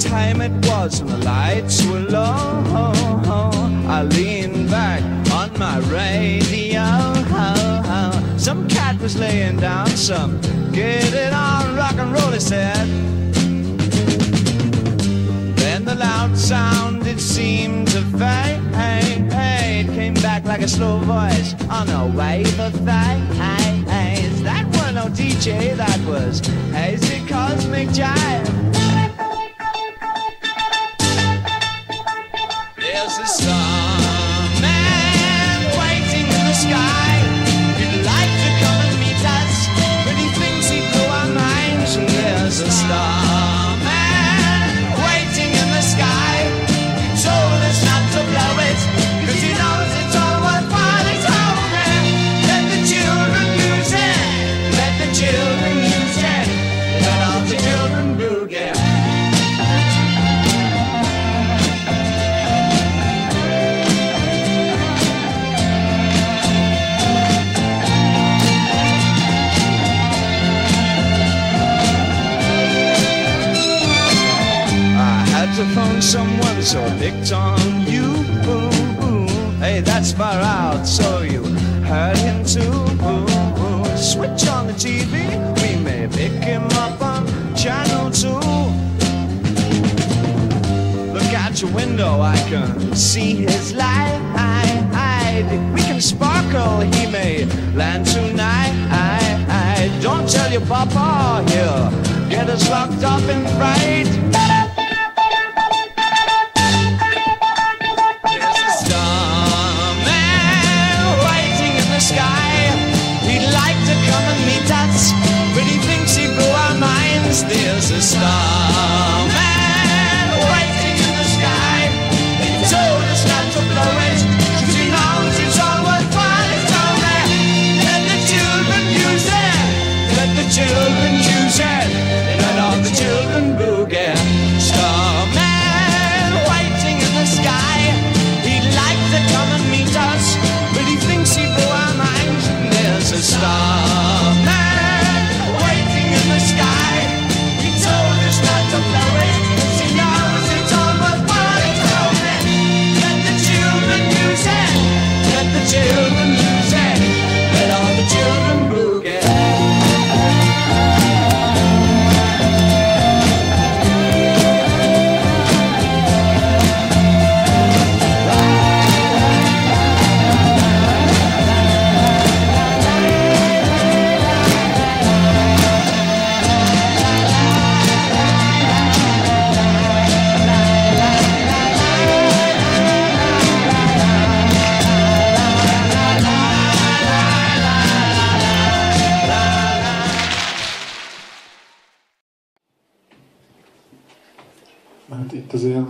time it was and the lights were low. I leaned back on my radio. Some cat was laying down some get it on rock and roll, he said. Then the loud sound it seemed to fade. Came back like a slow voice on a wave of fade. That was no DJ, that was hazy cosmic jive. To phone someone, so picked on you. Hey, that's far out, so you heard him too. Switch on the TV, we may pick him up on channel two. Look out your window, I can see his light. We can sparkle, he may land tonight. Don't tell your papa, he'll get us locked up in fright.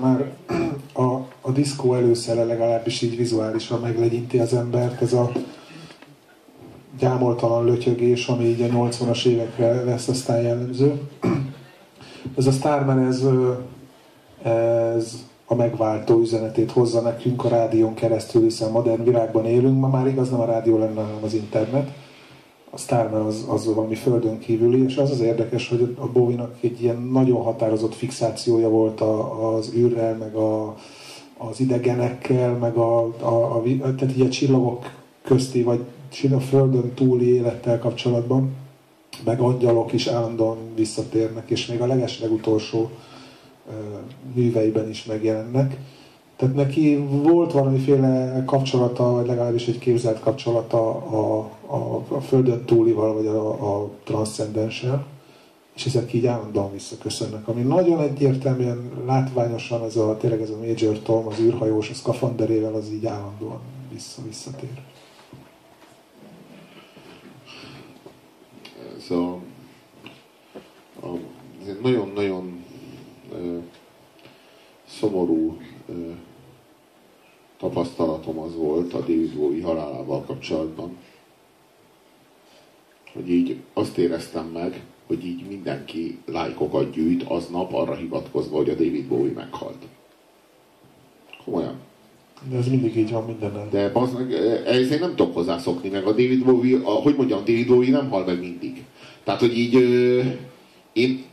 Már a, a diszkó előszere legalábbis így vizuálisan meglegyinti az embert, ez a gyámoltalan lötyögés, ami így a 80-as évekre lesz aztán jellemző. Ez a Starman, ez, ez a megváltó üzenetét hozza nekünk a rádión keresztül, hiszen modern világban élünk, ma már igaz nem a rádió lenne, hanem az internet. A Starman az, az valami földön kívüli, és az az érdekes, hogy a Bowie-nak egy ilyen nagyon határozott fixációja volt a, az űrrel, meg a, az idegenekkel, meg a, a, a, tehát így a csillagok közti, vagy a földön túli élettel kapcsolatban, meg angyalok is állandóan visszatérnek, és még a leges legutolsó ö, műveiben is megjelennek. Tehát neki volt valamiféle kapcsolata, vagy legalábbis egy képzelt kapcsolata a, a, a földön túlival, vagy a, a transzcendenssel, és ezek így állandóan visszaköszönnek. Ami nagyon egyértelműen, látványosan, ez a, tényleg ez a Major Tom, az űrhajós, a szkafanderével, az így állandóan vissza, visszatér. Egy nagyon-nagyon szomorú tapasztalatom az volt a David Bowie halálával kapcsolatban, hogy így azt éreztem meg, hogy így mindenki lájkokat gyűjt aznap arra hivatkozva, hogy a David Bowie meghalt. Komolyan. De ez mindig így van mindennel. De bazd ehhez én nem tudok hozzászokni, meg a David Bowie, a, hogy mondjam, David Bowie nem hal meg mindig. Tehát, hogy így ö, én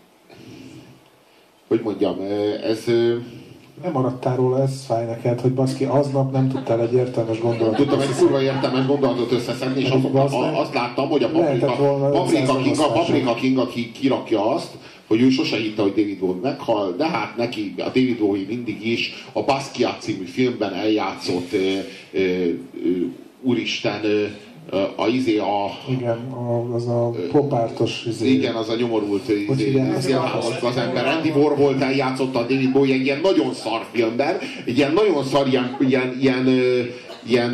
hogy mondjam, ez... Nem maradtál róla, ez fáj neked, hogy baszki, aznap nem tudtál egy értelmes gondolatot. Tudtam egy kurva értelmes gondolatot összeszedni, és azt, azt láttam, hogy a Paprika, Paprika, King, a Paprika King, aki kirakja azt, hogy ő sose hitte, hogy David Bowie meghal, de hát neki a David Bowie mindig is a Basquiat című filmben eljátszott ö, ö, ö, úristen ö, a izé a... Igen, a, az a popártos izé. Igen, az a nyomorult izé, az, az ember. Andy Warhol eljátszotta a David Bowie egy ilyen nagyon szar filmben, egy ilyen nagyon szar, ilyen, ilyen, ilyen, ilyen, ilyen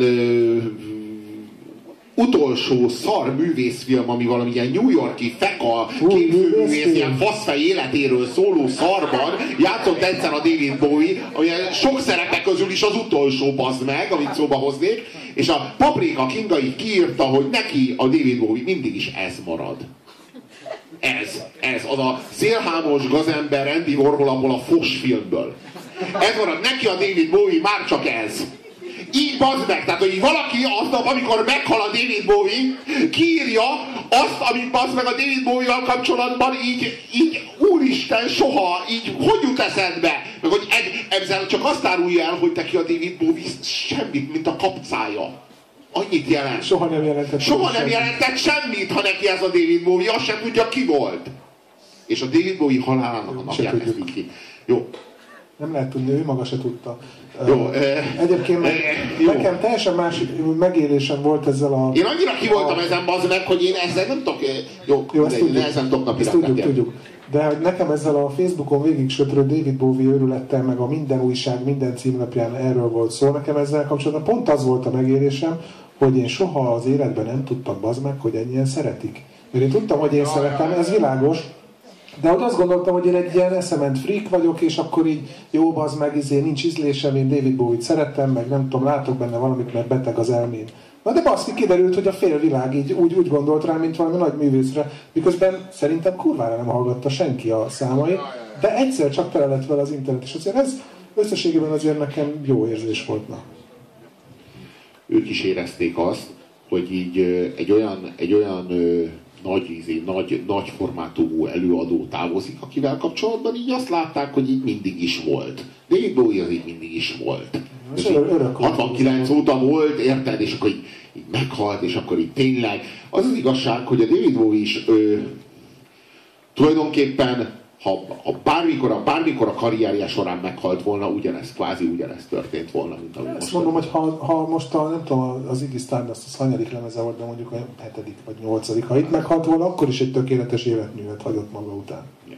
utolsó szar művészfilm, ami valamilyen New Yorki feka képzőművész, ilyen faszfej életéről szóló szarban játszott egyszer a David Bowie, ami sok szerepek is az utolsó bazd meg, amit szóba hoznék, és a Paprika Kingai kiírta, hogy neki a David Bowie mindig is ez marad. Ez, ez, az a szélhámos gazember Andy Warhol a Fos filmből. Ez marad, neki a David Bowie már csak ez. Így bazd meg, tehát hogy valaki aznap, amikor meghal a David Bowie, kiírja azt, amit bazd meg a David Bowie-val kapcsolatban, így, így úristen, soha, így hogy jut eszedbe? Meg hogy ed, ezzel csak azt árulja el, hogy neki a David Bowie semmit, mint a kapcája. Annyit jelent. Soha nem jelentett. Soha nem jelentett semmit, ha neki ez a David Bowie, azt sem tudja ki volt. És a David Bowie halálának a napját ki. Jó, nem lehet tudni, ő maga se tudta. Jó, Egyébként meg, jó. nekem teljesen másik megélésem volt ezzel a... Én annyira ki voltam a, ezen bazd meg, hogy én ezzel nem tudok... Jó, jó ezt tudjuk, ezen tudok napi ezt tudjuk, tudjuk. De hogy nekem ezzel a Facebookon végig söprő David Bowie őrülettel, meg a minden újság, minden címlapján erről volt szó, nekem ezzel kapcsolatban pont az volt a megélésem, hogy én soha az életben nem tudtam bazd meg, hogy ennyien szeretik. Mert én tudtam, hogy én szeretem, ez világos, de ott azt gondoltam, hogy én egy ilyen eszement freak vagyok, és akkor így jó, az meg, izé, nincs ízlésem, én David Bowie-t szeretem, meg nem tudom, látok benne valamit, mert beteg az elmén. Na de baszki, kiderült, hogy a fél világ így úgy, úgy gondolt rá, mint valami nagy művészre, miközben szerintem kurvára nem hallgatta senki a számait, de egyszer csak tele lett vele az internet, és azért ez összességében azért nekem jó érzés volt. Na. Ők is érezték azt, hogy így egy olyan, egy olyan nagy, ízé, nagy, nagy formátumú előadó távozik, akivel kapcsolatban így azt látták, hogy így mindig is volt. David Bowie az így mindig is volt. És örök 69 óta volt, érted? És akkor így, így meghalt, és akkor így tényleg. Az az igazság, hogy a David Bowie is ö, tulajdonképpen ha, ha bármikor, a, bármikor a karrierje során meghalt volna, ugyanezt, kvázi ugyanezt történt volna, mint ami Ezt most. mondom, hogy ha, ha most a, nem tudom, az Iggy Stardust az hanyadik lemeze volt, de mondjuk a hetedik vagy nyolcadik, ha itt meghalt volna, akkor is egy tökéletes életművet hagyott maga után. Ja.